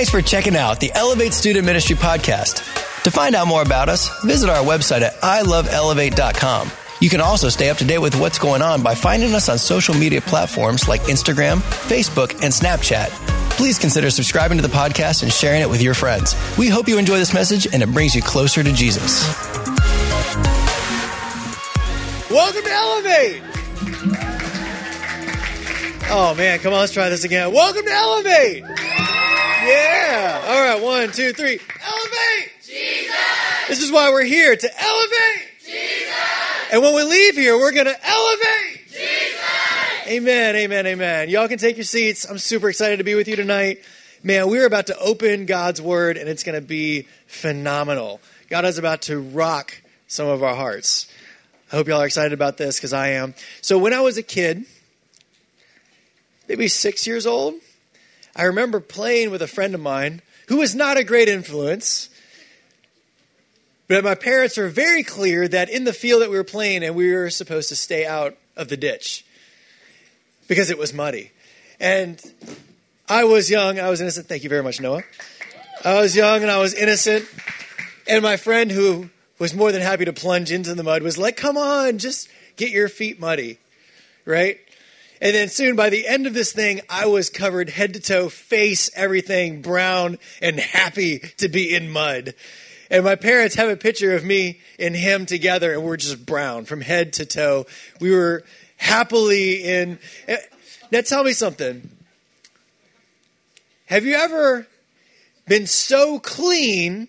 Thanks for checking out the Elevate Student Ministry podcast. To find out more about us, visit our website at iloveelevate.com. You can also stay up to date with what's going on by finding us on social media platforms like Instagram, Facebook, and Snapchat. Please consider subscribing to the podcast and sharing it with your friends. We hope you enjoy this message and it brings you closer to Jesus. Welcome to Elevate. Oh man, come on, let's try this again. Welcome to Elevate. Yeah. All right, one, two, three. Elevate. Jesus. This is why we're here to elevate. Jesus. And when we leave here, we're going to elevate. Jesus. Amen, amen, amen. Y'all can take your seats. I'm super excited to be with you tonight. Man, we're about to open God's Word, and it's going to be phenomenal. God is about to rock some of our hearts. I hope y'all are excited about this because I am. So, when I was a kid, maybe six years old, I remember playing with a friend of mine who was not a great influence. But my parents were very clear that in the field that we were playing and we were supposed to stay out of the ditch because it was muddy. And I was young, I was innocent. Thank you very much, Noah. I was young and I was innocent. And my friend who was more than happy to plunge into the mud was like, come on, just get your feet muddy. Right? And then soon, by the end of this thing, I was covered head to toe, face, everything brown and happy to be in mud. And my parents have a picture of me and him together, and we're just brown from head to toe. We were happily in. Eh, now, tell me something. Have you ever been so clean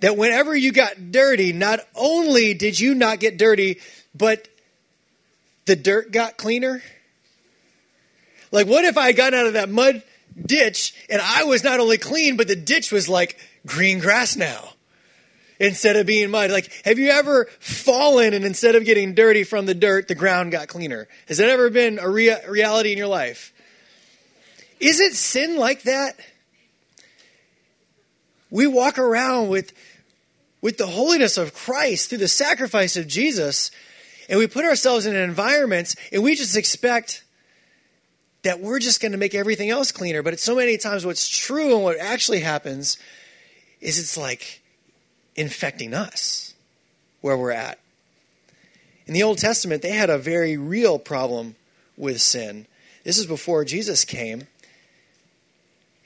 that whenever you got dirty, not only did you not get dirty, but the dirt got cleaner? Like, what if I got out of that mud ditch and I was not only clean, but the ditch was like green grass now instead of being mud? Like, have you ever fallen and instead of getting dirty from the dirt, the ground got cleaner? Has that ever been a rea- reality in your life? Is it sin like that? We walk around with, with the holiness of Christ through the sacrifice of Jesus, and we put ourselves in environments and we just expect that we're just going to make everything else cleaner. But it's so many times what's true and what actually happens is it's like infecting us where we're at. In the Old Testament, they had a very real problem with sin. This is before Jesus came.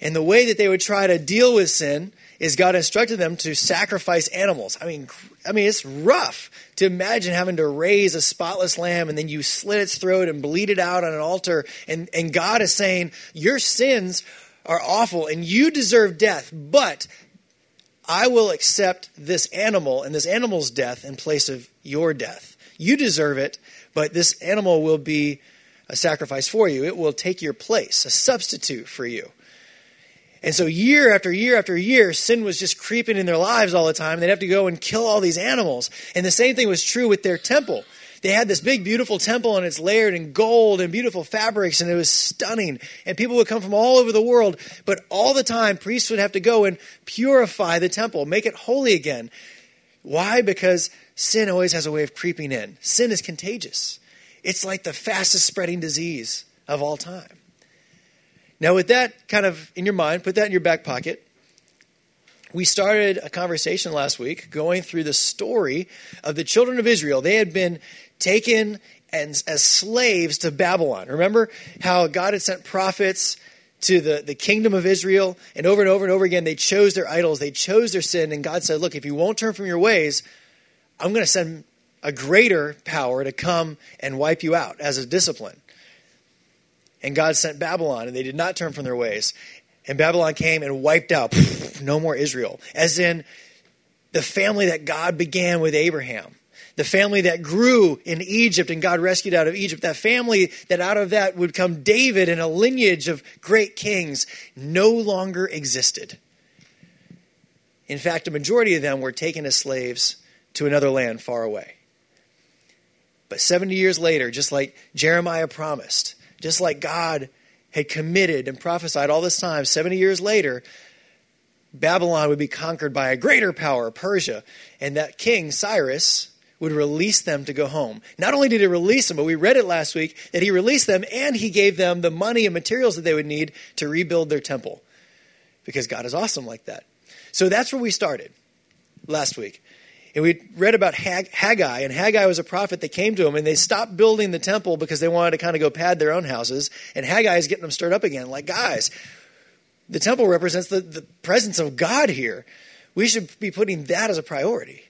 And the way that they would try to deal with sin is God instructed them to sacrifice animals. I mean, I mean, it's rough to imagine having to raise a spotless lamb and then you slit its throat and bleed it out on an altar. And, and God is saying, Your sins are awful and you deserve death, but I will accept this animal and this animal's death in place of your death. You deserve it, but this animal will be a sacrifice for you. It will take your place, a substitute for you. And so, year after year after year, sin was just creeping in their lives all the time. They'd have to go and kill all these animals. And the same thing was true with their temple. They had this big, beautiful temple, and it's layered in gold and beautiful fabrics, and it was stunning. And people would come from all over the world. But all the time, priests would have to go and purify the temple, make it holy again. Why? Because sin always has a way of creeping in. Sin is contagious, it's like the fastest spreading disease of all time. Now, with that kind of in your mind, put that in your back pocket. We started a conversation last week going through the story of the children of Israel. They had been taken and, as slaves to Babylon. Remember how God had sent prophets to the, the kingdom of Israel, and over and over and over again, they chose their idols, they chose their sin, and God said, Look, if you won't turn from your ways, I'm going to send a greater power to come and wipe you out as a discipline. And God sent Babylon, and they did not turn from their ways. And Babylon came and wiped out, no more Israel. As in the family that God began with Abraham, the family that grew in Egypt and God rescued out of Egypt, that family that out of that would come David and a lineage of great kings, no longer existed. In fact, a majority of them were taken as slaves to another land far away. But 70 years later, just like Jeremiah promised, just like God had committed and prophesied all this time, 70 years later, Babylon would be conquered by a greater power, Persia, and that king, Cyrus, would release them to go home. Not only did he release them, but we read it last week that he released them and he gave them the money and materials that they would need to rebuild their temple. because God is awesome like that. So that's where we started last week. And we read about Haggai, and Haggai was a prophet that came to him, and they stopped building the temple because they wanted to kind of go pad their own houses. And Haggai is getting them stirred up again. Like, guys, the temple represents the, the presence of God here. We should be putting that as a priority.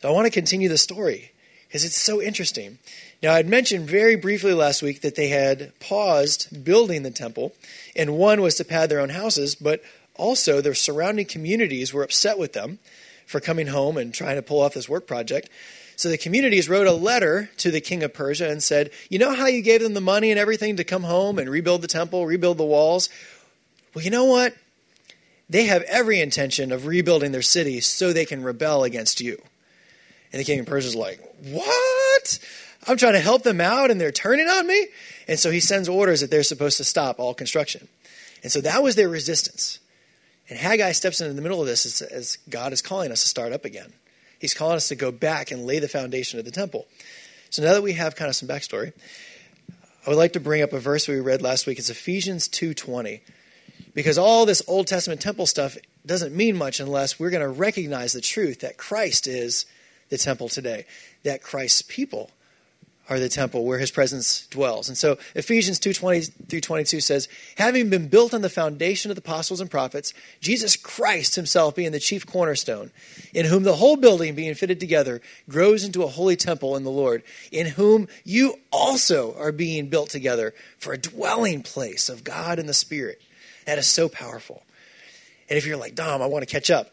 So I want to continue the story because it's so interesting. Now, I'd mentioned very briefly last week that they had paused building the temple, and one was to pad their own houses, but also their surrounding communities were upset with them for coming home and trying to pull off this work project. So the communities wrote a letter to the king of Persia and said, You know how you gave them the money and everything to come home and rebuild the temple, rebuild the walls? Well, you know what? They have every intention of rebuilding their city so they can rebel against you. And the king of Persia is like, What? I'm trying to help them out and they're turning on me? And so he sends orders that they're supposed to stop all construction. And so that was their resistance. And Haggai steps into the middle of this as, as God is calling us to start up again. He's calling us to go back and lay the foundation of the temple. So now that we have kind of some backstory, I would like to bring up a verse we read last week. It's Ephesians 2:20. Because all this Old Testament temple stuff doesn't mean much unless we're going to recognize the truth that Christ is the temple today, that Christ's people are the temple where his presence dwells. And so Ephesians 2:20 through 22 says, "Having been built on the foundation of the apostles and prophets, Jesus Christ himself being the chief cornerstone, in whom the whole building being fitted together grows into a holy temple in the Lord, in whom you also are being built together for a dwelling place of God in the Spirit." That is so powerful. And if you're like, "Dom, I want to catch up."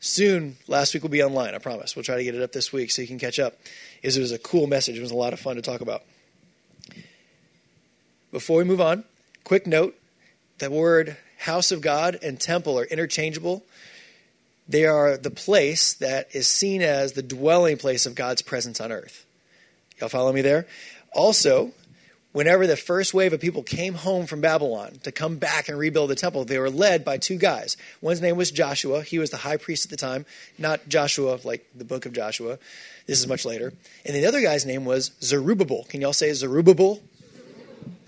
Soon, last week will be online, I promise. We'll try to get it up this week so you can catch up is it was a cool message. It was a lot of fun to talk about. Before we move on, quick note the word house of God and temple are interchangeable. They are the place that is seen as the dwelling place of God's presence on earth. Y'all follow me there? Also, whenever the first wave of people came home from Babylon to come back and rebuild the temple, they were led by two guys. One's name was Joshua. He was the high priest at the time, not Joshua like the book of Joshua. This is much later. And the other guy's name was Zerubbabel. Can y'all say Zerubbabel?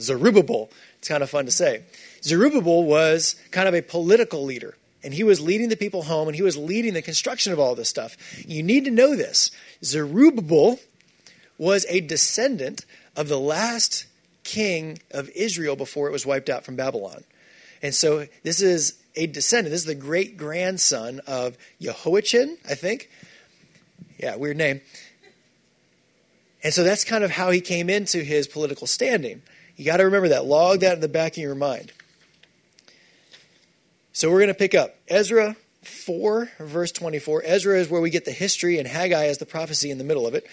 Zerubbabel. It's kind of fun to say. Zerubbabel was kind of a political leader and he was leading the people home and he was leading the construction of all this stuff. You need to know this. Zerubbabel was a descendant of the last king of Israel before it was wiped out from Babylon. And so this is a descendant. This is the great grandson of Jehoiachin, I think. Yeah, weird name. And so that's kind of how he came into his political standing. You got to remember that. Log that in the back of your mind. So we're going to pick up Ezra 4, verse 24. Ezra is where we get the history, and Haggai is the prophecy in the middle of it.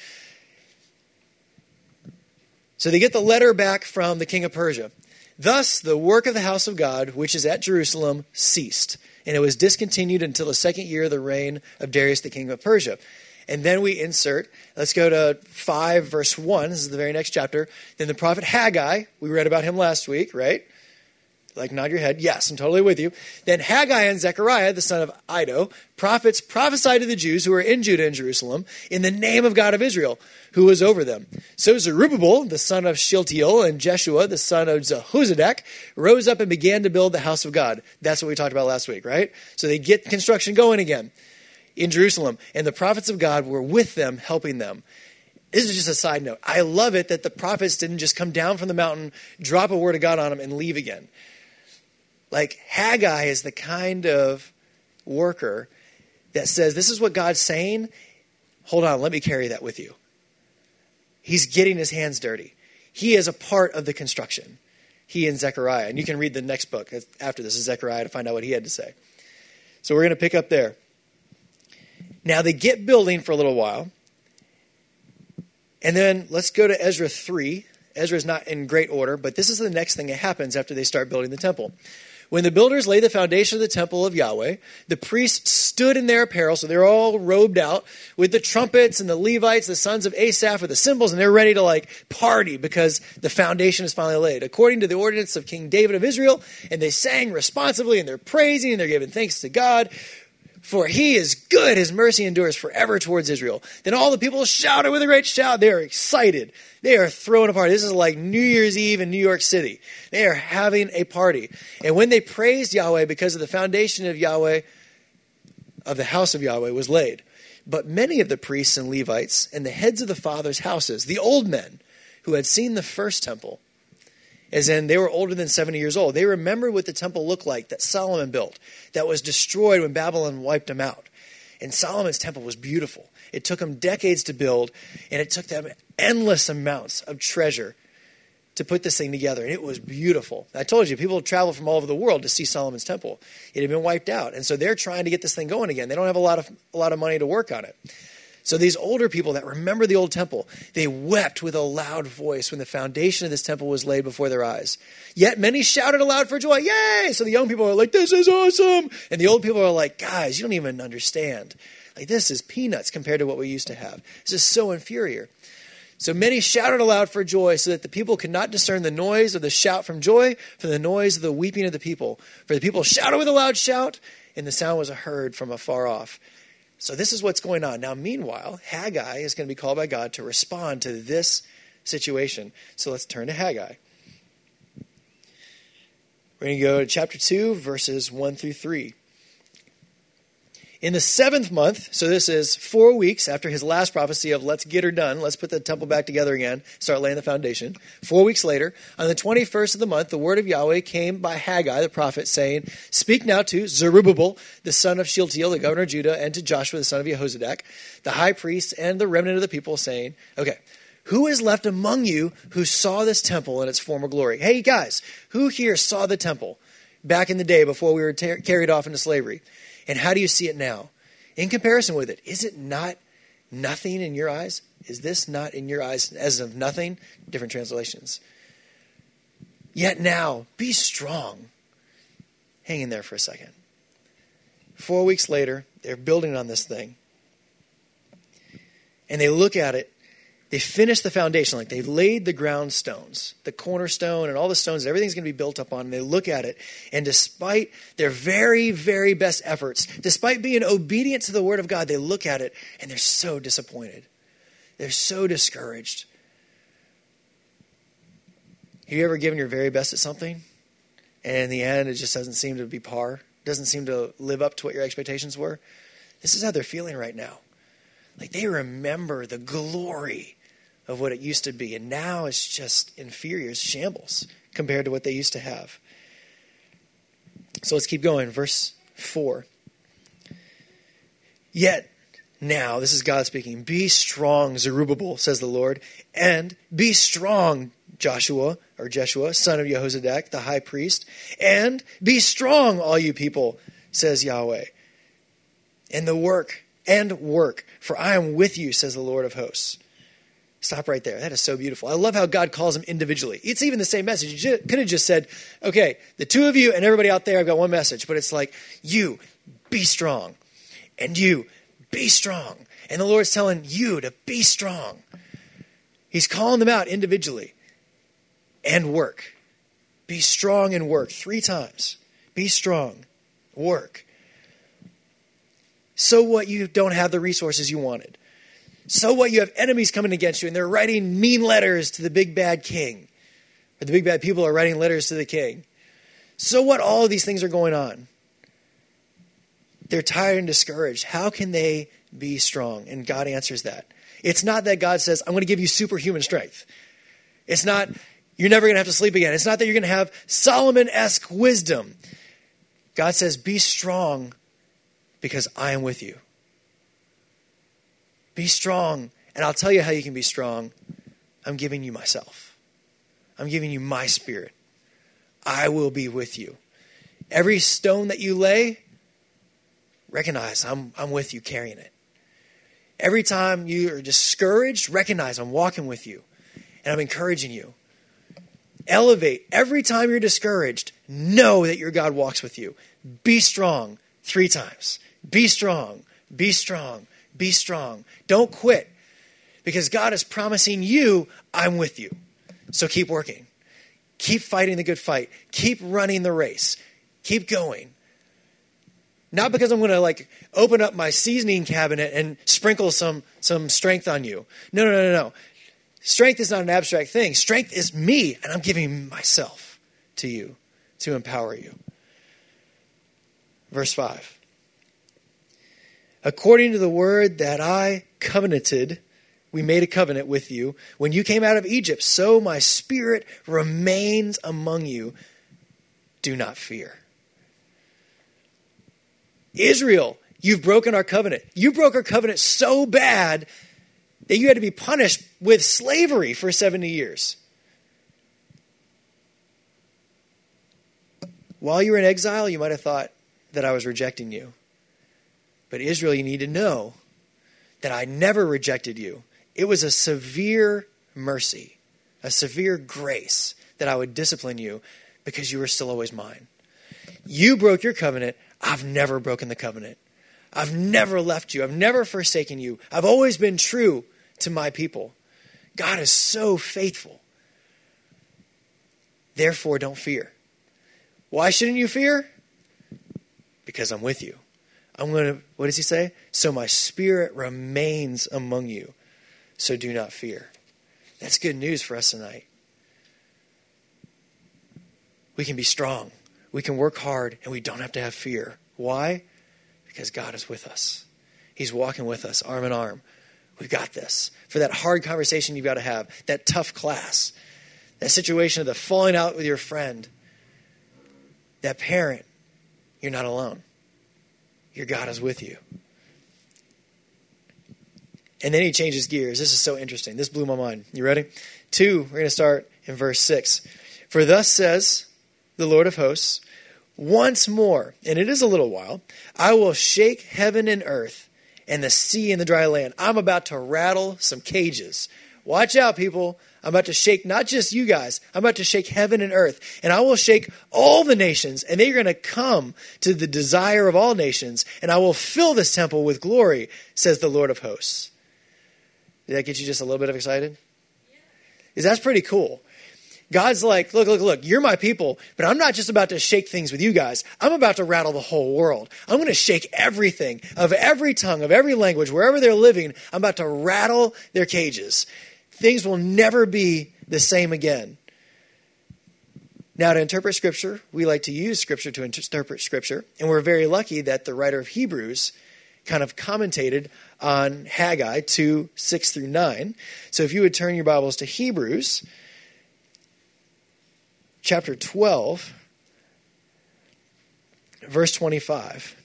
So they get the letter back from the king of Persia. Thus, the work of the house of God, which is at Jerusalem, ceased, and it was discontinued until the second year of the reign of Darius the king of Persia. And then we insert, let's go to 5, verse 1. This is the very next chapter. Then the prophet Haggai, we read about him last week, right? Like, nod your head. Yes, I'm totally with you. Then Haggai and Zechariah, the son of Iddo, prophets prophesied to the Jews who were in Judah and Jerusalem in the name of God of Israel, who was over them. So Zerubbabel, the son of Shealtiel, and Jeshua, the son of Jehozadak, rose up and began to build the house of God. That's what we talked about last week, right? So they get construction going again in Jerusalem, and the prophets of God were with them, helping them. This is just a side note. I love it that the prophets didn't just come down from the mountain, drop a word of God on them, and leave again. Like Haggai is the kind of worker that says, This is what God's saying. Hold on, let me carry that with you. He's getting his hands dirty. He is a part of the construction. He and Zechariah. And you can read the next book after this is Zechariah to find out what he had to say. So we're going to pick up there. Now they get building for a little while. And then let's go to Ezra 3. Ezra is not in great order, but this is the next thing that happens after they start building the temple. When the builders laid the foundation of the temple of Yahweh, the priests stood in their apparel, so they're all robed out with the trumpets and the Levites, the sons of Asaph, with the cymbals, and they're ready to like party because the foundation is finally laid, according to the ordinance of King David of Israel. And they sang responsively, and they're praising, and they're giving thanks to God for he is good. His mercy endures forever towards Israel. Then all the people shouted with a great shout. They are excited. They are throwing a party. This is like New Year's Eve in New York City. They are having a party. And when they praised Yahweh because of the foundation of Yahweh, of the house of Yahweh, was laid. But many of the priests and Levites and the heads of the fathers' houses, the old men who had seen the first temple, as in they were older than 70 years old. They remembered what the temple looked like that Solomon built, that was destroyed when Babylon wiped them out. And Solomon's temple was beautiful. It took them decades to build, and it took them endless amounts of treasure to put this thing together. And it was beautiful. I told you, people travel from all over the world to see Solomon's temple. It had been wiped out. And so they're trying to get this thing going again. They don't have a lot of, a lot of money to work on it. So these older people that remember the old temple, they wept with a loud voice when the foundation of this temple was laid before their eyes. Yet many shouted aloud for joy, Yay! So the young people are like, This is awesome. And the old people are like, Guys, you don't even understand. Like, this is peanuts compared to what we used to have. This is so inferior. So many shouted aloud for joy, so that the people could not discern the noise of the shout from joy from the noise of the weeping of the people. For the people shouted with a loud shout, and the sound was heard from afar off. So this is what's going on. Now, meanwhile, Haggai is going to be called by God to respond to this situation. So let's turn to Haggai. We're going to go to chapter 2, verses 1 through 3. In the seventh month, so this is four weeks after his last prophecy of let's get her done, let's put the temple back together again, start laying the foundation. Four weeks later, on the 21st of the month, the word of Yahweh came by Haggai the prophet, saying, Speak now to Zerubbabel, the son of Shealtiel, the governor of Judah, and to Joshua, the son of Jehozadak, the high priest, and the remnant of the people, saying, Okay, who is left among you who saw this temple in its former glory? Hey, guys, who here saw the temple back in the day before we were ter- carried off into slavery? And how do you see it now? In comparison with it, is it not nothing in your eyes? Is this not in your eyes as of nothing? Different translations. Yet now, be strong. Hang in there for a second. Four weeks later, they're building on this thing. And they look at it they finished the foundation, like they laid the ground stones, the cornerstone, and all the stones, everything's going to be built up on. And they look at it, and despite their very, very best efforts, despite being obedient to the word of God, they look at it and they're so disappointed. They're so discouraged. Have you ever given your very best at something, and in the end, it just doesn't seem to be par, doesn't seem to live up to what your expectations were? This is how they're feeling right now. Like they remember the glory of what it used to be. And now it's just inferior, it's shambles compared to what they used to have. So let's keep going. Verse 4. Yet now, this is God speaking, be strong, Zerubbabel, says the Lord, and be strong, Joshua, or Jeshua, son of Jehozadak, the high priest, and be strong, all you people, says Yahweh. And the work, and work, for I am with you, says the Lord of hosts. Stop right there. That is so beautiful. I love how God calls them individually. It's even the same message. You could have just said, okay, the two of you and everybody out there, I've got one message. But it's like, you, be strong. And you, be strong. And the Lord's telling you to be strong. He's calling them out individually. And work. Be strong and work three times. Be strong. Work. So what you don't have the resources you wanted. So what? You have enemies coming against you, and they're writing mean letters to the big bad king. Or the big bad people are writing letters to the king. So what? All of these things are going on. They're tired and discouraged. How can they be strong? And God answers that. It's not that God says, I'm going to give you superhuman strength. It's not, you're never going to have to sleep again. It's not that you're going to have Solomon esque wisdom. God says, Be strong because I am with you. Be strong. And I'll tell you how you can be strong. I'm giving you myself, I'm giving you my spirit. I will be with you. Every stone that you lay, recognize I'm, I'm with you carrying it. Every time you are discouraged, recognize I'm walking with you and I'm encouraging you. Elevate. Every time you're discouraged, know that your God walks with you. Be strong three times. Be strong. Be strong. Be strong. Don't quit because God is promising you, I'm with you. So keep working. Keep fighting the good fight. Keep running the race. Keep going. Not because I'm going to like open up my seasoning cabinet and sprinkle some some strength on you. No, no, no, no. Strength is not an abstract thing. Strength is me, and I'm giving myself to you to empower you. Verse 5. According to the word that I covenanted, we made a covenant with you. When you came out of Egypt, so my spirit remains among you. Do not fear. Israel, you've broken our covenant. You broke our covenant so bad that you had to be punished with slavery for 70 years. While you were in exile, you might have thought that I was rejecting you. But Israel, you need to know that I never rejected you. It was a severe mercy, a severe grace that I would discipline you because you were still always mine. You broke your covenant. I've never broken the covenant. I've never left you. I've never forsaken you. I've always been true to my people. God is so faithful. Therefore, don't fear. Why shouldn't you fear? Because I'm with you. I'm going to, what does he say? So my spirit remains among you. So do not fear. That's good news for us tonight. We can be strong. We can work hard and we don't have to have fear. Why? Because God is with us. He's walking with us, arm in arm. We've got this. For that hard conversation you've got to have, that tough class, that situation of the falling out with your friend, that parent, you're not alone. Your God is with you. And then he changes gears. This is so interesting. This blew my mind. You ready? Two, we're going to start in verse 6. For thus says the Lord of hosts, once more, and it is a little while, I will shake heaven and earth and the sea and the dry land. I'm about to rattle some cages. Watch out, people. I'm about to shake not just you guys, I'm about to shake heaven and earth. And I will shake all the nations, and they're going to come to the desire of all nations, and I will fill this temple with glory, says the Lord of hosts. Did that get you just a little bit of excited? Is that's pretty cool. God's like, look, look, look, you're my people, but I'm not just about to shake things with you guys. I'm about to rattle the whole world. I'm going to shake everything of every tongue, of every language, wherever they're living. I'm about to rattle their cages. Things will never be the same again. Now, to interpret Scripture, we like to use Scripture to interpret Scripture, and we're very lucky that the writer of Hebrews kind of commentated on Haggai 2 6 through 9. So if you would turn your Bibles to Hebrews chapter 12, verse 25.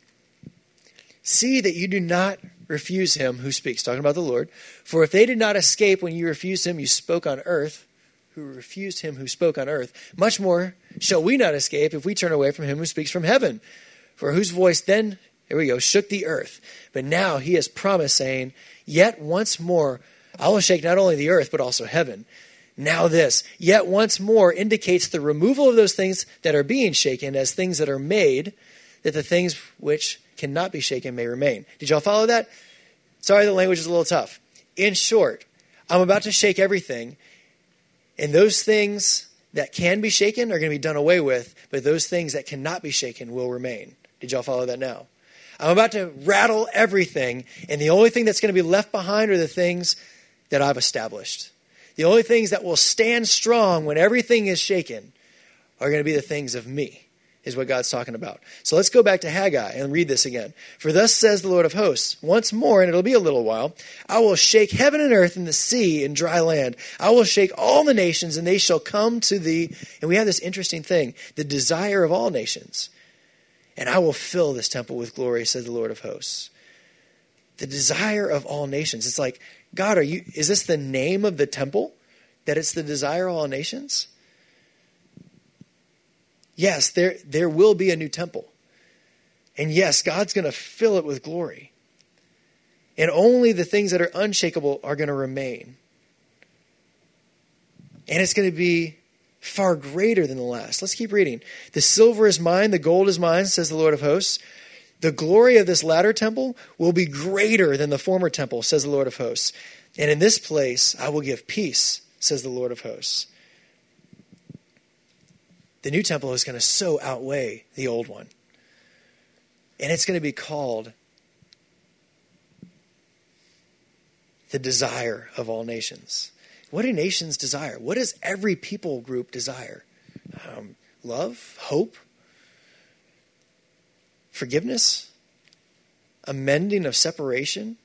See that you do not refuse him who speaks, talking about the Lord. For if they did not escape when you refused him, you spoke on earth, who refused him who spoke on earth, much more shall we not escape if we turn away from him who speaks from heaven. For whose voice then here we go, shook the earth. But now he has promised, saying, Yet once more I will shake not only the earth, but also heaven. Now, this, yet once more, indicates the removal of those things that are being shaken as things that are made, that the things which cannot be shaken may remain. Did y'all follow that? Sorry, the language is a little tough. In short, I'm about to shake everything, and those things that can be shaken are going to be done away with, but those things that cannot be shaken will remain. Did y'all follow that now? I'm about to rattle everything, and the only thing that's going to be left behind are the things that I've established. The only things that will stand strong when everything is shaken are going to be the things of me, is what God's talking about. So let's go back to Haggai and read this again. For thus says the Lord of hosts, once more, and it'll be a little while, I will shake heaven and earth and the sea and dry land. I will shake all the nations, and they shall come to thee. And we have this interesting thing the desire of all nations and I will fill this temple with glory, says the Lord of hosts. The desire of all nations. It's like, God, are you is this the name of the temple? That it's the desire of all nations? Yes, there, there will be a new temple. And yes, God's going to fill it with glory. And only the things that are unshakable are going to remain. And it's going to be far greater than the last. Let's keep reading. The silver is mine, the gold is mine, says the Lord of hosts. The glory of this latter temple will be greater than the former temple, says the Lord of hosts. And in this place I will give peace, says the Lord of hosts. The new temple is going to so outweigh the old one. And it's going to be called the desire of all nations. What do nations desire? What does every people group desire? Um, love, hope, forgiveness, amending of separation.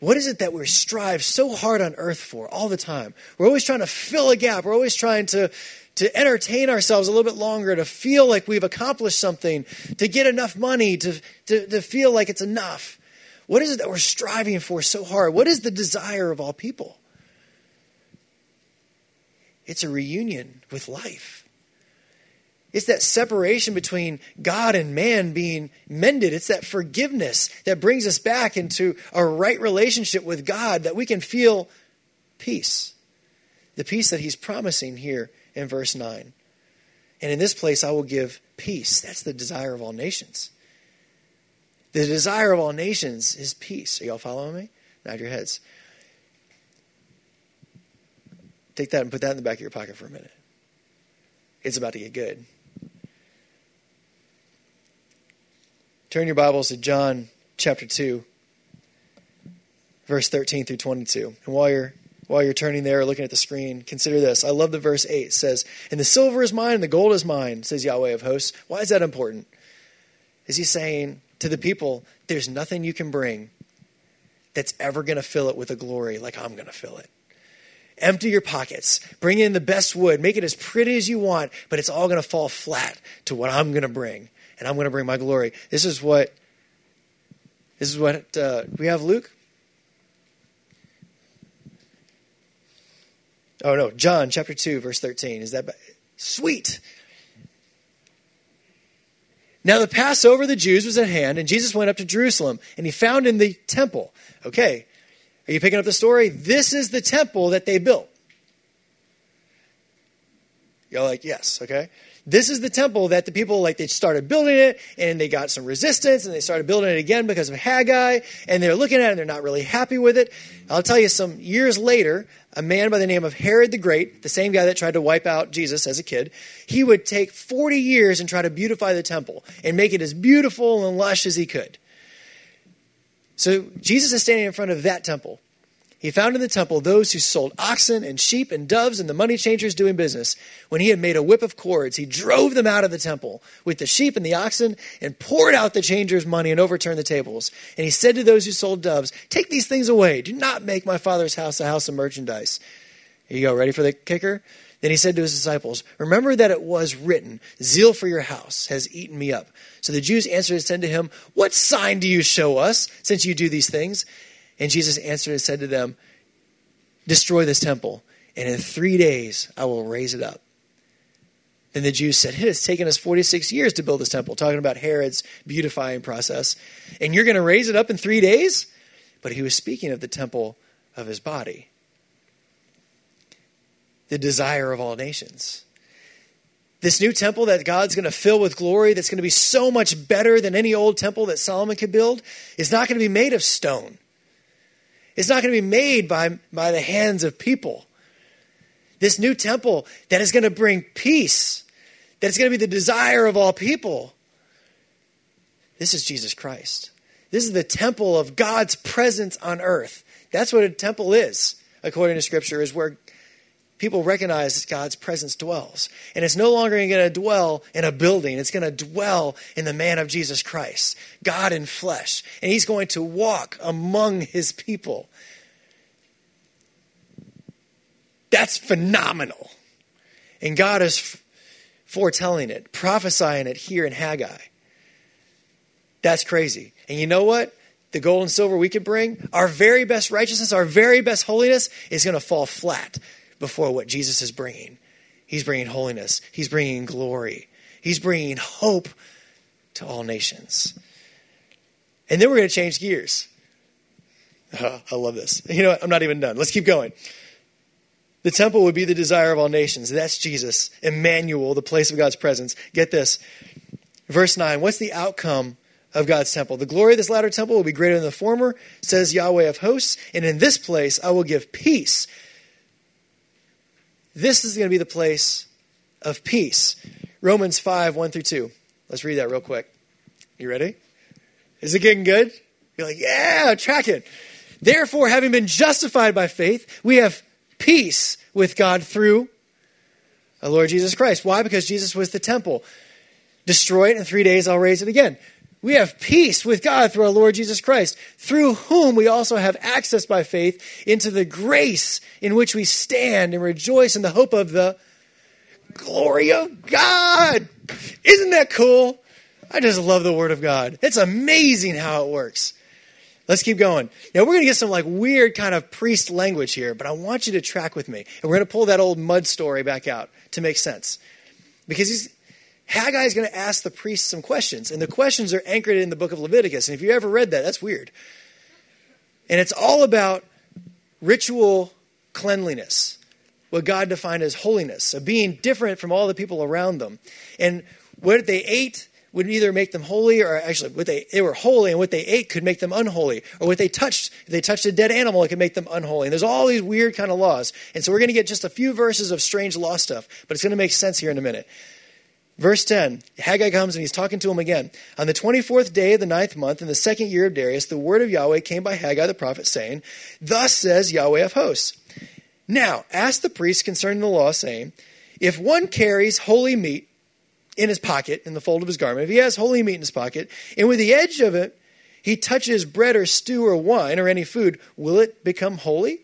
What is it that we strive so hard on earth for all the time? We're always trying to fill a gap. We're always trying to, to entertain ourselves a little bit longer, to feel like we've accomplished something, to get enough money, to, to, to feel like it's enough. What is it that we're striving for so hard? What is the desire of all people? It's a reunion with life. It's that separation between God and man being mended. It's that forgiveness that brings us back into a right relationship with God that we can feel peace. The peace that he's promising here in verse 9. And in this place I will give peace. That's the desire of all nations. The desire of all nations is peace. Are y'all following me? Nod your heads. Take that and put that in the back of your pocket for a minute. It's about to get good. Turn your Bibles to John chapter 2, verse 13 through 22. And while you're while you're turning there or looking at the screen, consider this. I love the verse 8 it says, And the silver is mine and the gold is mine, says Yahweh of hosts. Why is that important? Is he saying to the people, there's nothing you can bring that's ever going to fill it with a glory like I'm going to fill it. Empty your pockets. Bring in the best wood. Make it as pretty as you want, but it's all going to fall flat to what I'm going to bring. And I'm going to bring my glory. This is what this is what uh, we have Luke. Oh no, John chapter 2 verse 13. Is that sweet? Now the Passover of the Jews was at hand, and Jesus went up to Jerusalem, and he found in the temple. Okay, are you picking up the story? This is the temple that they built. You're like, yes, okay. This is the temple that the people like they started building it and they got some resistance and they started building it again because of Haggai and they're looking at it and they're not really happy with it. I'll tell you some years later, a man by the name of Herod the Great, the same guy that tried to wipe out Jesus as a kid, he would take 40 years and try to beautify the temple and make it as beautiful and lush as he could. So Jesus is standing in front of that temple. He found in the temple those who sold oxen and sheep and doves and the money changers doing business. When he had made a whip of cords, he drove them out of the temple with the sheep and the oxen and poured out the changers' money and overturned the tables. And he said to those who sold doves, Take these things away. Do not make my father's house a house of merchandise. Here you go. Ready for the kicker? Then he said to his disciples, Remember that it was written, Zeal for your house has eaten me up. So the Jews answered and said to him, What sign do you show us, since you do these things? And Jesus answered and said to them, Destroy this temple, and in three days I will raise it up. Then the Jews said, It has taken us 46 years to build this temple, talking about Herod's beautifying process. And you're going to raise it up in three days? But he was speaking of the temple of his body, the desire of all nations. This new temple that God's going to fill with glory, that's going to be so much better than any old temple that Solomon could build, is not going to be made of stone. It's not going to be made by, by the hands of people. This new temple that is going to bring peace, that is going to be the desire of all people. This is Jesus Christ. This is the temple of God's presence on earth. That's what a temple is, according to Scripture, is where people recognize that God's presence dwells. And it's no longer going to dwell in a building, it's going to dwell in the man of Jesus Christ, God in flesh. And he's going to walk among his people. That's phenomenal. And God is foretelling it, prophesying it here in Haggai. That's crazy. And you know what? The gold and silver we could bring, our very best righteousness, our very best holiness is going to fall flat before what Jesus is bringing. He's bringing holiness, He's bringing glory, He's bringing hope to all nations. And then we're going to change gears. I love this. You know what? I'm not even done. Let's keep going. The temple would be the desire of all nations. That's Jesus, Emmanuel, the place of God's presence. Get this. Verse 9 What's the outcome of God's temple? The glory of this latter temple will be greater than the former, says Yahweh of hosts. And in this place I will give peace this is going to be the place of peace. Romans 5, 1 through 2. Let's read that real quick. You ready? Is it getting good? You're like, yeah, track it. Therefore, having been justified by faith, we have peace with God through our Lord Jesus Christ. Why? Because Jesus was the temple. Destroy it in three days, I'll raise it again. We have peace with God through our Lord Jesus Christ, through whom we also have access by faith into the grace in which we stand and rejoice in the hope of the glory of God. Isn't that cool? I just love the Word of God. It's amazing how it works. Let's keep going. Now we're going to get some like weird kind of priest language here, but I want you to track with me. And we're going to pull that old mud story back out to make sense. Because he's, Haggai is going to ask the priests some questions, and the questions are anchored in the book of Leviticus. And if you ever read that, that's weird. And it's all about ritual cleanliness, what God defined as holiness, of being different from all the people around them. And what they ate would either make them holy or actually what they, they were holy and what they ate could make them unholy or what they touched if they touched a dead animal it could make them unholy and there's all these weird kind of laws and so we're going to get just a few verses of strange law stuff but it's going to make sense here in a minute verse 10 haggai comes and he's talking to him again on the 24th day of the ninth month in the second year of darius the word of yahweh came by haggai the prophet saying thus says yahweh of hosts now ask the priests concerning the law saying if one carries holy meat in his pocket, in the fold of his garment, if he has holy meat in his pocket, and with the edge of it he touches bread or stew or wine or any food, will it become holy?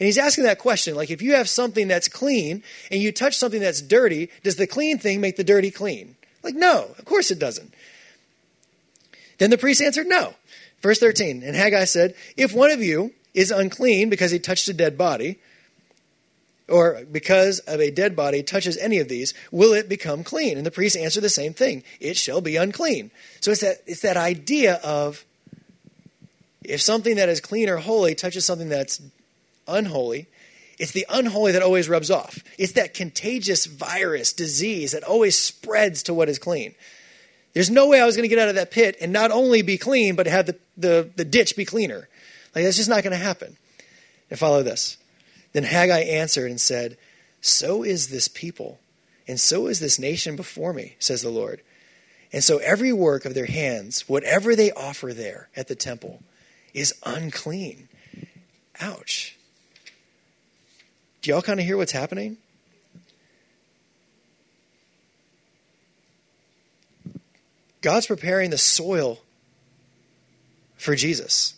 And he's asking that question like, if you have something that's clean and you touch something that's dirty, does the clean thing make the dirty clean? Like, no, of course it doesn't. Then the priest answered, no. Verse 13, and Haggai said, If one of you is unclean because he touched a dead body, or because of a dead body touches any of these, will it become clean? And the priest answered the same thing it shall be unclean. So it's that, it's that idea of if something that is clean or holy touches something that's unholy, it's the unholy that always rubs off. It's that contagious virus, disease that always spreads to what is clean. There's no way I was going to get out of that pit and not only be clean, but have the, the, the ditch be cleaner. Like, that's just not going to happen. And follow this. Then Haggai answered and said, So is this people, and so is this nation before me, says the Lord. And so every work of their hands, whatever they offer there at the temple, is unclean. Ouch. Do y'all kind of hear what's happening? God's preparing the soil for Jesus.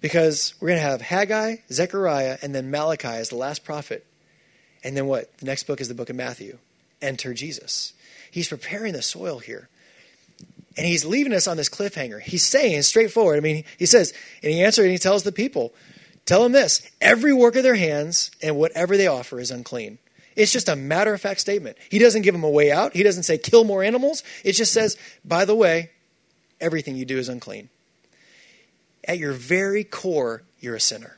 Because we're going to have Haggai, Zechariah, and then Malachi as the last prophet. And then what? The next book is the book of Matthew. Enter Jesus. He's preparing the soil here. And he's leaving us on this cliffhanger. He's saying straightforward. I mean, he says, and he answered and he tells the people, Tell them this every work of their hands and whatever they offer is unclean. It's just a matter of fact statement. He doesn't give them a way out. He doesn't say kill more animals. It just says, by the way, everything you do is unclean. At your very core, you're a sinner.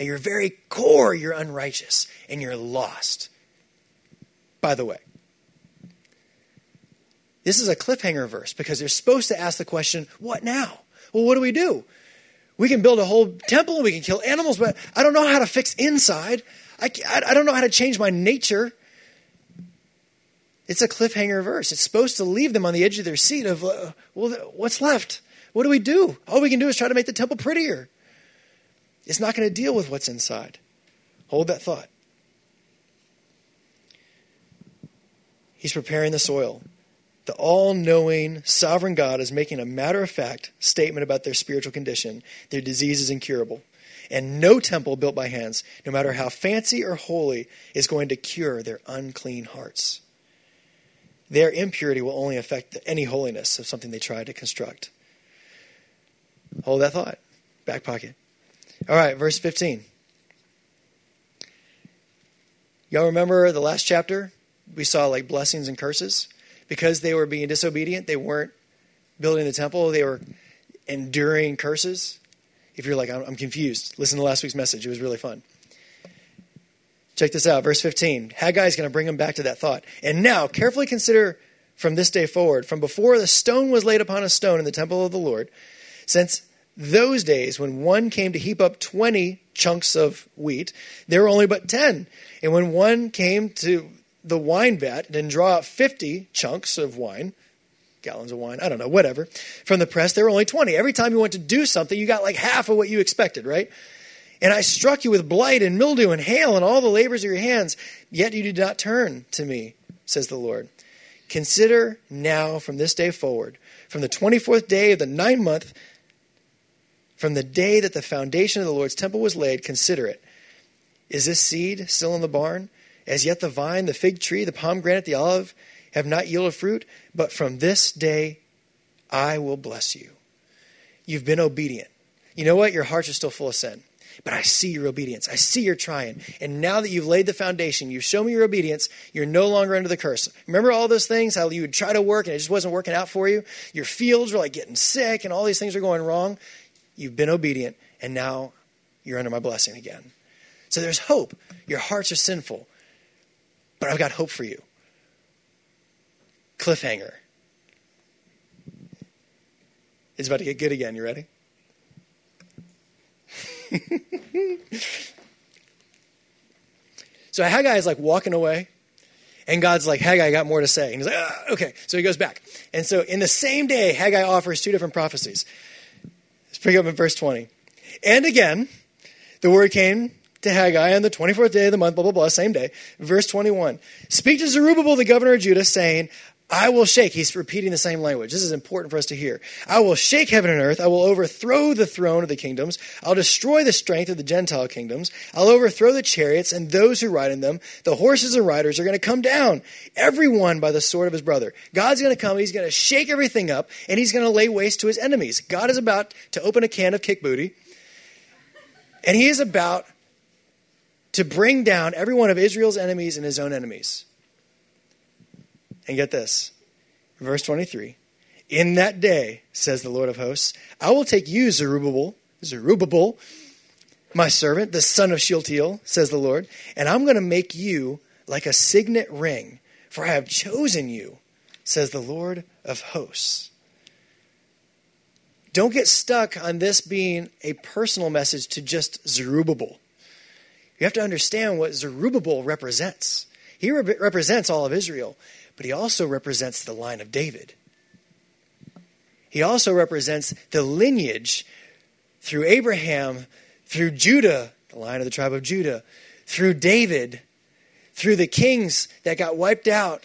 At your very core, you're unrighteous and you're lost. By the way, this is a cliffhanger verse because they're supposed to ask the question, what now? Well, what do we do? We can build a whole temple and we can kill animals, but I don't know how to fix inside. I, I don't know how to change my nature. It's a cliffhanger verse. It's supposed to leave them on the edge of their seat of, uh, well, what's left? What do we do? All we can do is try to make the temple prettier. It's not going to deal with what's inside. Hold that thought. He's preparing the soil. The all knowing, sovereign God is making a matter of fact statement about their spiritual condition. Their disease is incurable. And no temple built by hands, no matter how fancy or holy, is going to cure their unclean hearts. Their impurity will only affect any holiness of something they try to construct. Hold that thought. Back pocket. All right, verse 15. Y'all remember the last chapter? We saw like blessings and curses. Because they were being disobedient, they weren't building the temple, they were enduring curses. If you're like, I'm confused, listen to last week's message. It was really fun. Check this out, verse 15. Haggai is going to bring them back to that thought. And now, carefully consider from this day forward, from before the stone was laid upon a stone in the temple of the Lord, since those days when one came to heap up 20 chunks of wheat, there were only but 10. And when one came to the wine vat and draw out 50 chunks of wine, gallons of wine. I don't know, whatever. From the press, there were only 20. Every time you went to do something, you got like half of what you expected, right? And I struck you with blight and mildew and hail and all the labors of your hands, yet you did not turn to me, says the Lord. Consider now from this day forward, from the 24th day of the ninth month, from the day that the foundation of the Lord's temple was laid, consider it. Is this seed still in the barn? As yet the vine, the fig tree, the pomegranate, the olive have not yielded fruit, but from this day I will bless you. You've been obedient. You know what? Your hearts are still full of sin. But I see your obedience. I see you're trying. And now that you've laid the foundation, you've shown me your obedience, you're no longer under the curse. Remember all those things, how you would try to work and it just wasn't working out for you? Your fields were like getting sick and all these things are going wrong. You've been obedient, and now you're under my blessing again. So there's hope. Your hearts are sinful, but I've got hope for you. Cliffhanger. It's about to get good again. You ready? so Haggai is like walking away, and God's like, Haggai, I got more to say. And he's like, ah, okay. So he goes back. And so in the same day, Haggai offers two different prophecies. Let's pick up in verse 20. And again, the word came to Haggai on the 24th day of the month, blah, blah, blah, same day. Verse 21. Speak to Zerubbabel, the governor of Judah, saying, I will shake. He's repeating the same language. This is important for us to hear. I will shake heaven and earth. I will overthrow the throne of the kingdoms. I'll destroy the strength of the Gentile kingdoms. I'll overthrow the chariots and those who ride in them. The horses and riders are going to come down, everyone by the sword of his brother. God's going to come. He's going to shake everything up and he's going to lay waste to his enemies. God is about to open a can of kick booty and he is about to bring down every one of Israel's enemies and his own enemies. And get this verse 23 In that day, says the Lord of hosts, I will take you, Zerubbabel, Zerubbabel, my servant, the son of Shealtiel, says the Lord, and I'm going to make you like a signet ring, for I have chosen you, says the Lord of hosts. Don't get stuck on this being a personal message to just Zerubbabel. You have to understand what Zerubbabel represents. He re- represents all of Israel but he also represents the line of David. He also represents the lineage through Abraham, through Judah, the line of the tribe of Judah, through David, through the kings that got wiped out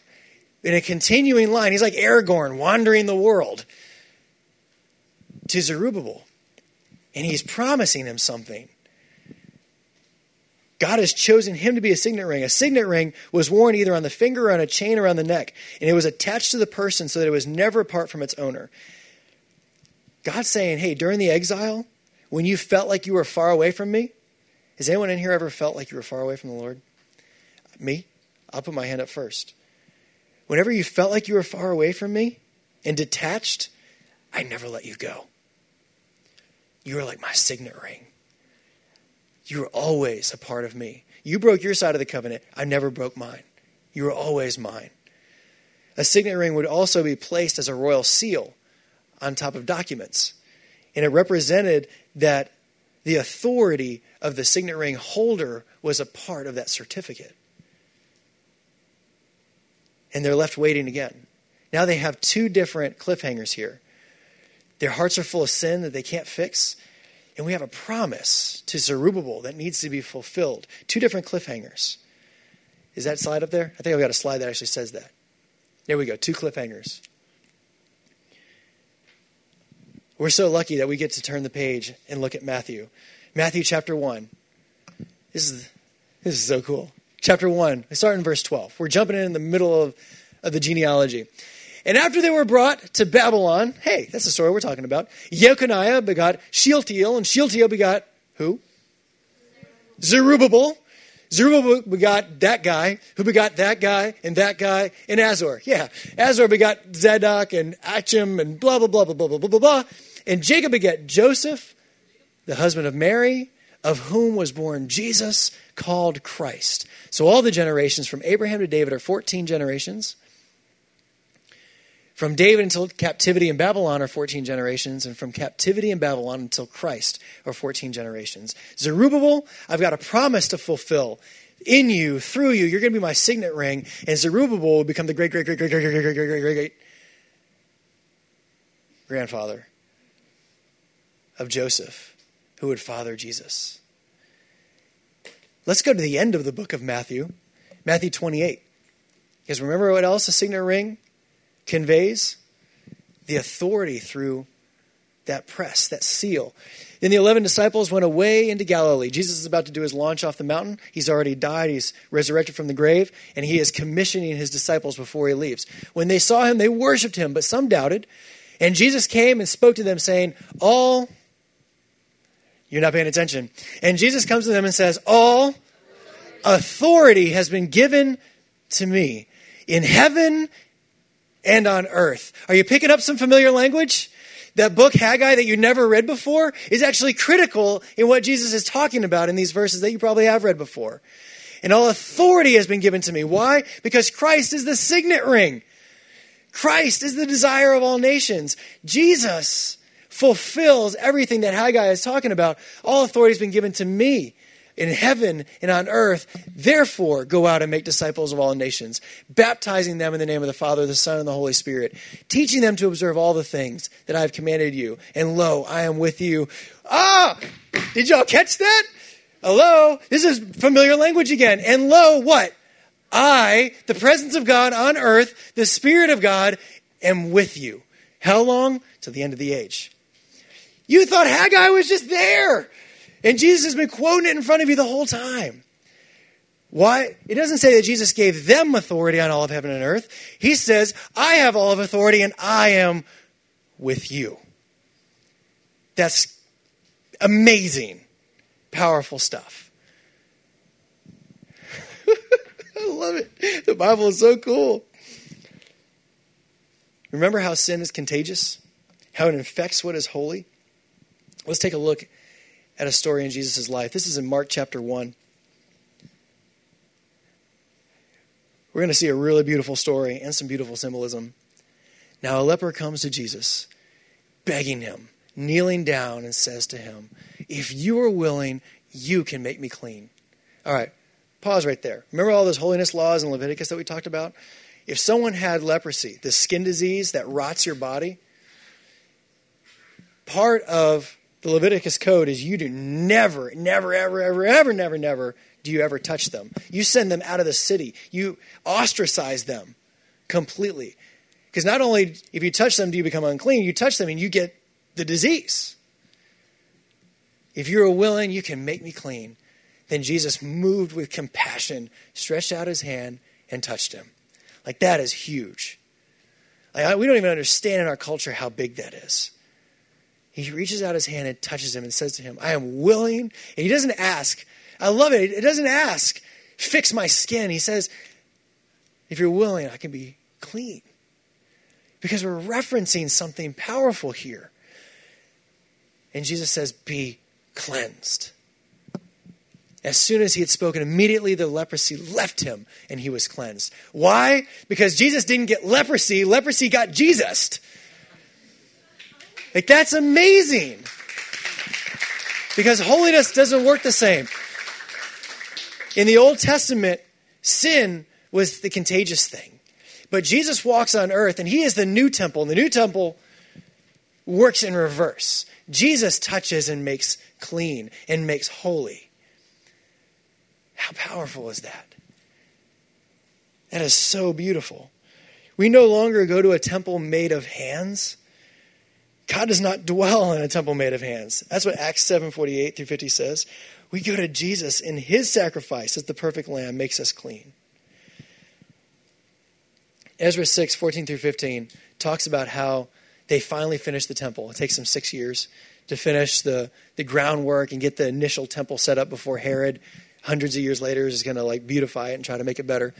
in a continuing line. He's like Aragorn wandering the world to Zerubbabel. And he's promising him something. God has chosen him to be a signet ring. A signet ring was worn either on the finger or on a chain around the neck, and it was attached to the person so that it was never apart from its owner. God's saying, hey, during the exile, when you felt like you were far away from me, has anyone in here ever felt like you were far away from the Lord? Me? I'll put my hand up first. Whenever you felt like you were far away from me and detached, I never let you go. You were like my signet ring. You were always a part of me. You broke your side of the covenant. I never broke mine. You were always mine. A signet ring would also be placed as a royal seal on top of documents. And it represented that the authority of the signet ring holder was a part of that certificate. And they're left waiting again. Now they have two different cliffhangers here. Their hearts are full of sin that they can't fix, and we have a promise to Zerubbabel that needs to be fulfilled. Two different cliffhangers. Is that slide up there? I think I've got a slide that actually says that. There we go, two cliffhangers. We're so lucky that we get to turn the page and look at Matthew. Matthew chapter 1. This is, this is so cool. Chapter 1, we start in verse 12. We're jumping in in the middle of, of the genealogy. And after they were brought to Babylon, hey, that's the story we're talking about. Jeconiah begot Shealtiel, and Shealtiel begot who? Zerubbabel. Zerubbabel begot that guy, who begot that guy, and that guy, and Azor. Yeah, Azor begot Zadok and Achim, and blah, blah, blah, blah, blah, blah, blah, blah. And Jacob begat Joseph, the husband of Mary, of whom was born Jesus, called Christ. So all the generations from Abraham to David are 14 generations. From David until captivity in Babylon are 14 generations, and from captivity in Babylon until Christ are 14 generations. Zerubbabel, I've got a promise to fulfill. In you, through you, you're going to be my signet ring, and Zerubbabel will become the great, great, great, great, great, great, great, great, great, great grandfather of Joseph, who would father Jesus. Let's go to the end of the book of Matthew, Matthew 28. Because remember what else a signet ring conveys? The authority through that press, that seal. Then the 11 disciples went away into Galilee. Jesus is about to do his launch off the mountain. He's already died, he's resurrected from the grave, and he is commissioning his disciples before he leaves. When they saw him, they worshiped him, but some doubted. And Jesus came and spoke to them, saying, All, you're not paying attention. And Jesus comes to them and says, All authority has been given to me in heaven and on earth. Are you picking up some familiar language? that book, Haggai, that you never read before, is actually critical in what Jesus is talking about in these verses that you probably have read before. And all authority has been given to me. Why? Because Christ is the signet ring. Christ is the desire of all nations. Jesus fulfills everything that Haggai is talking about. All authority has been given to me in heaven and on earth. Therefore, go out and make disciples of all nations, baptizing them in the name of the Father, the Son, and the Holy Spirit, teaching them to observe all the things that I have commanded you. And lo, I am with you. Ah! Did y'all catch that? Hello? This is familiar language again. And lo, what? I, the presence of God on earth, the Spirit of God, am with you. How long? To the end of the age. You thought Haggai was just there. And Jesus has been quoting it in front of you the whole time. Why? It doesn't say that Jesus gave them authority on all of heaven and earth. He says, I have all of authority and I am with you. That's amazing, powerful stuff. I love it. The Bible is so cool. Remember how sin is contagious? How it infects what is holy? Let's take a look at a story in Jesus' life. This is in Mark chapter 1. We're going to see a really beautiful story and some beautiful symbolism. Now, a leper comes to Jesus, begging him, kneeling down, and says to him, If you are willing, you can make me clean. All right, pause right there. Remember all those holiness laws in Leviticus that we talked about? If someone had leprosy, the skin disease that rots your body, part of the Leviticus code is you do never, never, ever, ever, ever, never, never do you ever touch them. You send them out of the city. You ostracize them completely. Because not only if you touch them do you become unclean, you touch them and you get the disease. If you're willing, you can make me clean. Then Jesus, moved with compassion, stretched out his hand and touched him. Like that is huge. Like, we don't even understand in our culture how big that is. He reaches out his hand and touches him and says to him, I am willing. And he doesn't ask. I love it. It doesn't ask, fix my skin. He says, if you're willing, I can be clean. Because we're referencing something powerful here. And Jesus says, be cleansed. As soon as he had spoken, immediately the leprosy left him and he was cleansed. Why? Because Jesus didn't get leprosy, leprosy got Jesus. Like, that's amazing. Because holiness doesn't work the same. In the Old Testament, sin was the contagious thing. But Jesus walks on earth and he is the new temple. And the new temple works in reverse. Jesus touches and makes clean and makes holy. How powerful is that? That is so beautiful. We no longer go to a temple made of hands God does not dwell in a temple made of hands. That's what Acts 7 48 through 50 says. We go to Jesus, and his sacrifice as the perfect lamb makes us clean. Ezra 6 14 through 15 talks about how they finally finished the temple. It takes them six years to finish the, the groundwork and get the initial temple set up before Herod, hundreds of years later, is going to like beautify it and try to make it better.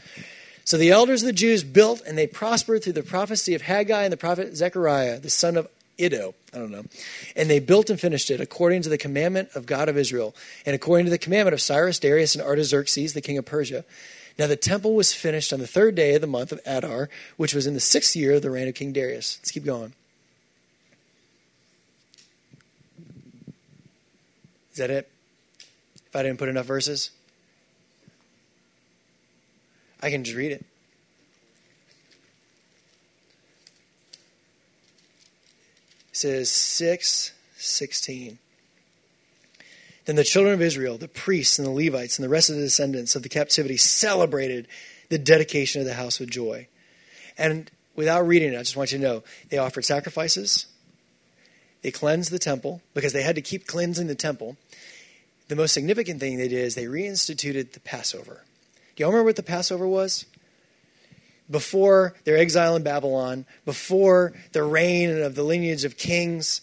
So the elders of the Jews built and they prospered through the prophecy of Haggai and the prophet Zechariah, the son of Iddo, I don't know. And they built and finished it according to the commandment of God of Israel and according to the commandment of Cyrus, Darius, and Artaxerxes, the king of Persia. Now the temple was finished on the third day of the month of Adar, which was in the sixth year of the reign of King Darius. Let's keep going. Is that it? If I didn't put enough verses? I can just read it. Exodus 6 16. Then the children of Israel, the priests and the Levites, and the rest of the descendants of the captivity celebrated the dedication of the house with joy. And without reading it, I just want you to know they offered sacrifices, they cleansed the temple because they had to keep cleansing the temple. The most significant thing they did is they reinstituted the Passover. Do y'all remember what the Passover was? Before their exile in Babylon, before the reign of the lineage of kings,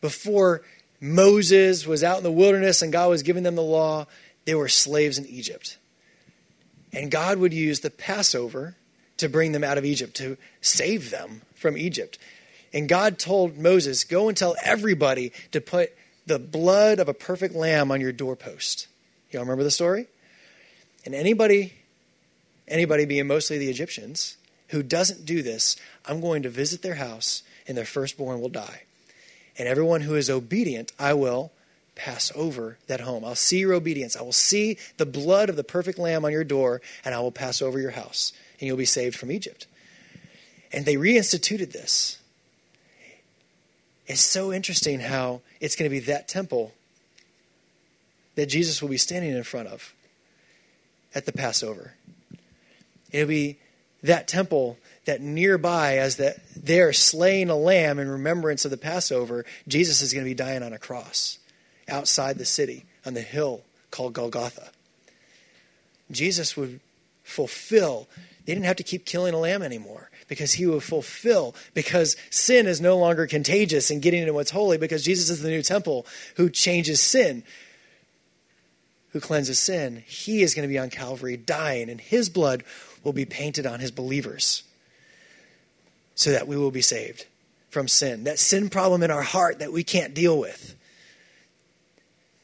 before Moses was out in the wilderness and God was giving them the law, they were slaves in Egypt. And God would use the Passover to bring them out of Egypt, to save them from Egypt. And God told Moses, Go and tell everybody to put the blood of a perfect lamb on your doorpost. Y'all remember the story? And anybody, anybody being mostly the Egyptians, who doesn't do this, I'm going to visit their house and their firstborn will die. And everyone who is obedient, I will pass over that home. I'll see your obedience. I will see the blood of the perfect lamb on your door, and I will pass over your house, and you'll be saved from Egypt. And they reinstituted this. It's so interesting how it's going to be that temple that Jesus will be standing in front of at the Passover. It'll be that temple that nearby, as that they're slaying a lamb in remembrance of the Passover, Jesus is going to be dying on a cross outside the city on the hill called Golgotha. Jesus would fulfill, they didn't have to keep killing a lamb anymore because he would fulfill, because sin is no longer contagious and getting into what's holy, because Jesus is the new temple who changes sin, who cleanses sin. He is going to be on Calvary dying, and his blood will be painted on his believers so that we will be saved from sin. That sin problem in our heart that we can't deal with.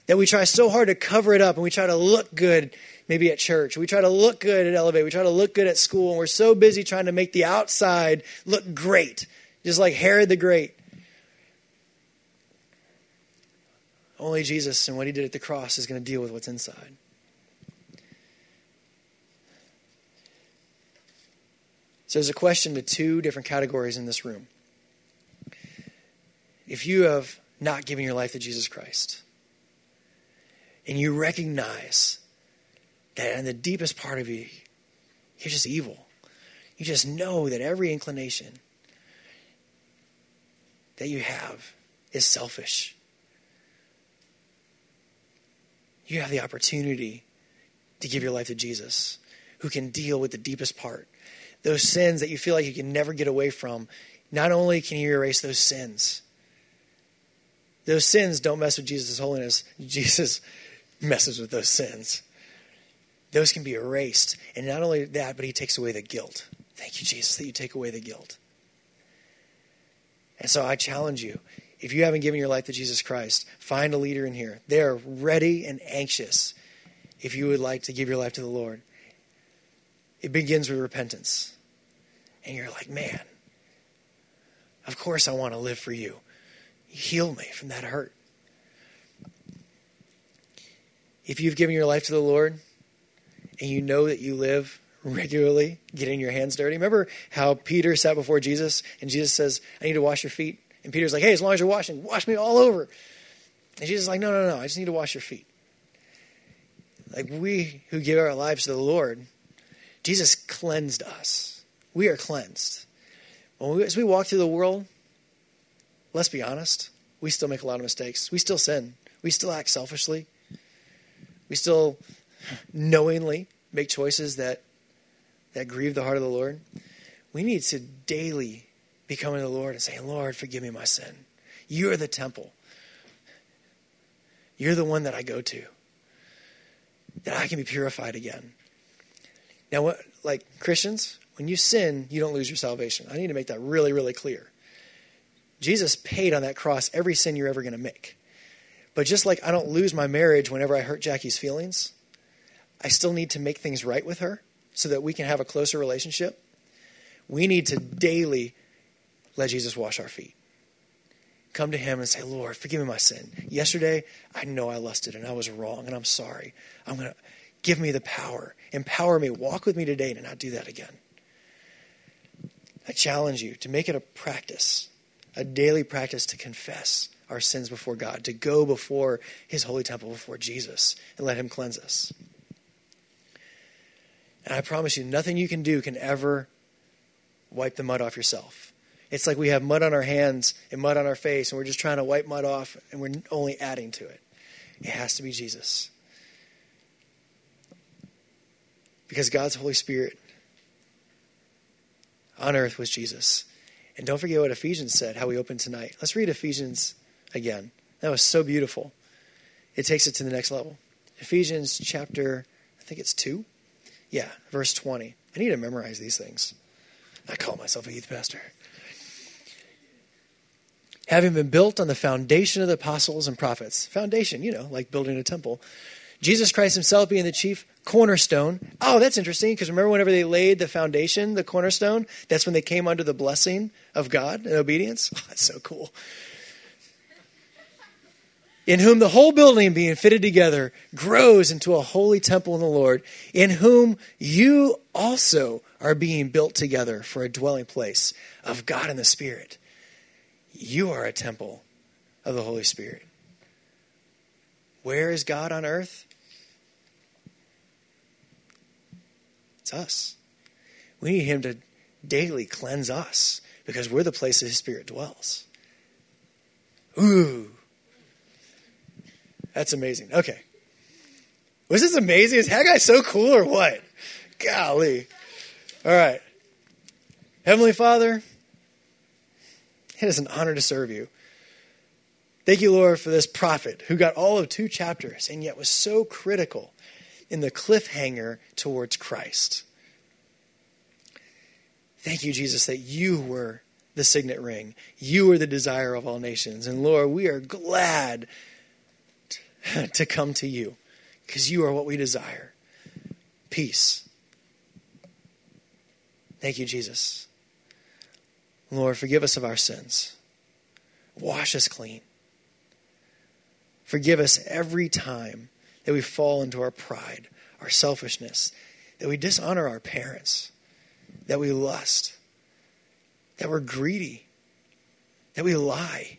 That we try so hard to cover it up and we try to look good maybe at church. We try to look good at Elevate. We try to look good at school. And we're so busy trying to make the outside look great, just like Herod the Great. Only Jesus and what he did at the cross is going to deal with what's inside. So there's a question to two different categories in this room. If you have not given your life to Jesus Christ, and you recognize that in the deepest part of you, you're just evil. You just know that every inclination that you have is selfish. You have the opportunity to give your life to Jesus, who can deal with the deepest part those sins that you feel like you can never get away from, not only can you erase those sins, those sins don't mess with Jesus' holiness. Jesus messes with those sins. Those can be erased. And not only that, but he takes away the guilt. Thank you, Jesus, that you take away the guilt. And so I challenge you if you haven't given your life to Jesus Christ, find a leader in here. They're ready and anxious if you would like to give your life to the Lord it begins with repentance. And you're like, man, of course I want to live for you. Heal me from that hurt. If you've given your life to the Lord and you know that you live regularly getting your hands dirty, remember how Peter sat before Jesus and Jesus says, I need to wash your feet? And Peter's like, hey, as long as you're washing, wash me all over. And Jesus is like, no, no, no, I just need to wash your feet. Like we who give our lives to the Lord, Jesus cleansed us. We are cleansed. We, as we walk through the world, let's be honest, we still make a lot of mistakes. We still sin. We still act selfishly. We still knowingly make choices that, that grieve the heart of the Lord. We need to daily be coming to the Lord and saying, Lord, forgive me my sin. You are the temple. You're the one that I go to, that I can be purified again. Now, what, like Christians, when you sin, you don't lose your salvation. I need to make that really, really clear. Jesus paid on that cross every sin you're ever going to make. But just like I don't lose my marriage whenever I hurt Jackie's feelings, I still need to make things right with her so that we can have a closer relationship. We need to daily let Jesus wash our feet. Come to Him and say, Lord, forgive me my sin. Yesterday, I know I lusted and I was wrong and I'm sorry. I'm going to Give me the power. Empower me. Walk with me today to not do that again. I challenge you to make it a practice a daily practice to confess our sins before God, to go before his holy temple, before Jesus, and let him cleanse us. And I promise you, nothing you can do can ever wipe the mud off yourself. It's like we have mud on our hands and mud on our face, and we're just trying to wipe mud off, and we're only adding to it. It has to be Jesus. Because God's Holy Spirit on earth was Jesus. And don't forget what Ephesians said, how we opened tonight. Let's read Ephesians again. That was so beautiful. It takes it to the next level. Ephesians chapter, I think it's 2. Yeah, verse 20. I need to memorize these things. I call myself a youth pastor. Having been built on the foundation of the apostles and prophets. Foundation, you know, like building a temple. Jesus Christ himself being the chief cornerstone. Oh, that's interesting because remember whenever they laid the foundation, the cornerstone, that's when they came under the blessing of God and obedience. Oh, that's so cool. In whom the whole building being fitted together grows into a holy temple in the Lord, in whom you also are being built together for a dwelling place of God in the Spirit. You are a temple of the Holy Spirit. Where is God on earth? Us. We need Him to daily cleanse us because we're the place that His Spirit dwells. Ooh. That's amazing. Okay. Was this amazing? Is Haggai so cool or what? Golly. All right. Heavenly Father, it is an honor to serve you. Thank you, Lord, for this prophet who got all of two chapters and yet was so critical in the cliffhanger towards Christ. Thank you, Jesus, that you were the signet ring. You were the desire of all nations. And Lord, we are glad to come to you because you are what we desire peace. Thank you, Jesus. Lord, forgive us of our sins. Wash us clean. Forgive us every time that we fall into our pride, our selfishness, that we dishonor our parents, that we lust, that we're greedy, that we lie.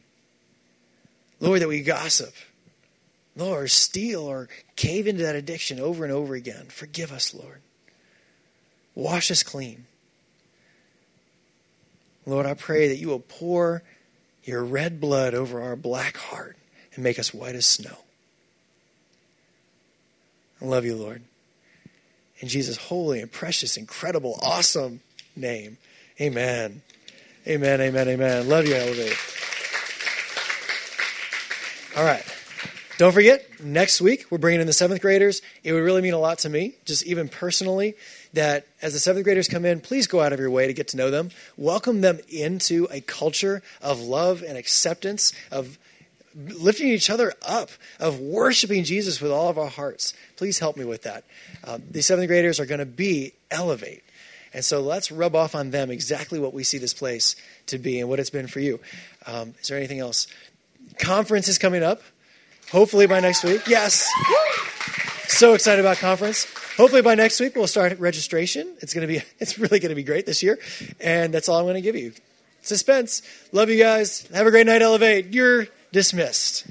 Lord, that we gossip. Lord, or steal or cave into that addiction over and over again. Forgive us, Lord. Wash us clean. Lord, I pray that you will pour your red blood over our black heart and make us white as snow. I love you, Lord. In Jesus' holy and precious, incredible, awesome name. Amen. Amen, amen, amen. Love you, Elevate. All right. Don't forget, next week we're bringing in the seventh graders. It would really mean a lot to me, just even personally, that as the seventh graders come in, please go out of your way to get to know them. Welcome them into a culture of love and acceptance, of lifting each other up, of worshiping Jesus with all of our hearts. Please help me with that. Uh, these seventh graders are going to be Elevate. And so let's rub off on them exactly what we see this place to be and what it's been for you. Um, is there anything else? Conference is coming up. Hopefully by next week. Yes. So excited about conference. Hopefully by next week we'll start registration. It's going to be it's really going to be great this year. And that's all I'm going to give you. Suspense. Love you guys. Have a great night, Elevate. You're dismissed.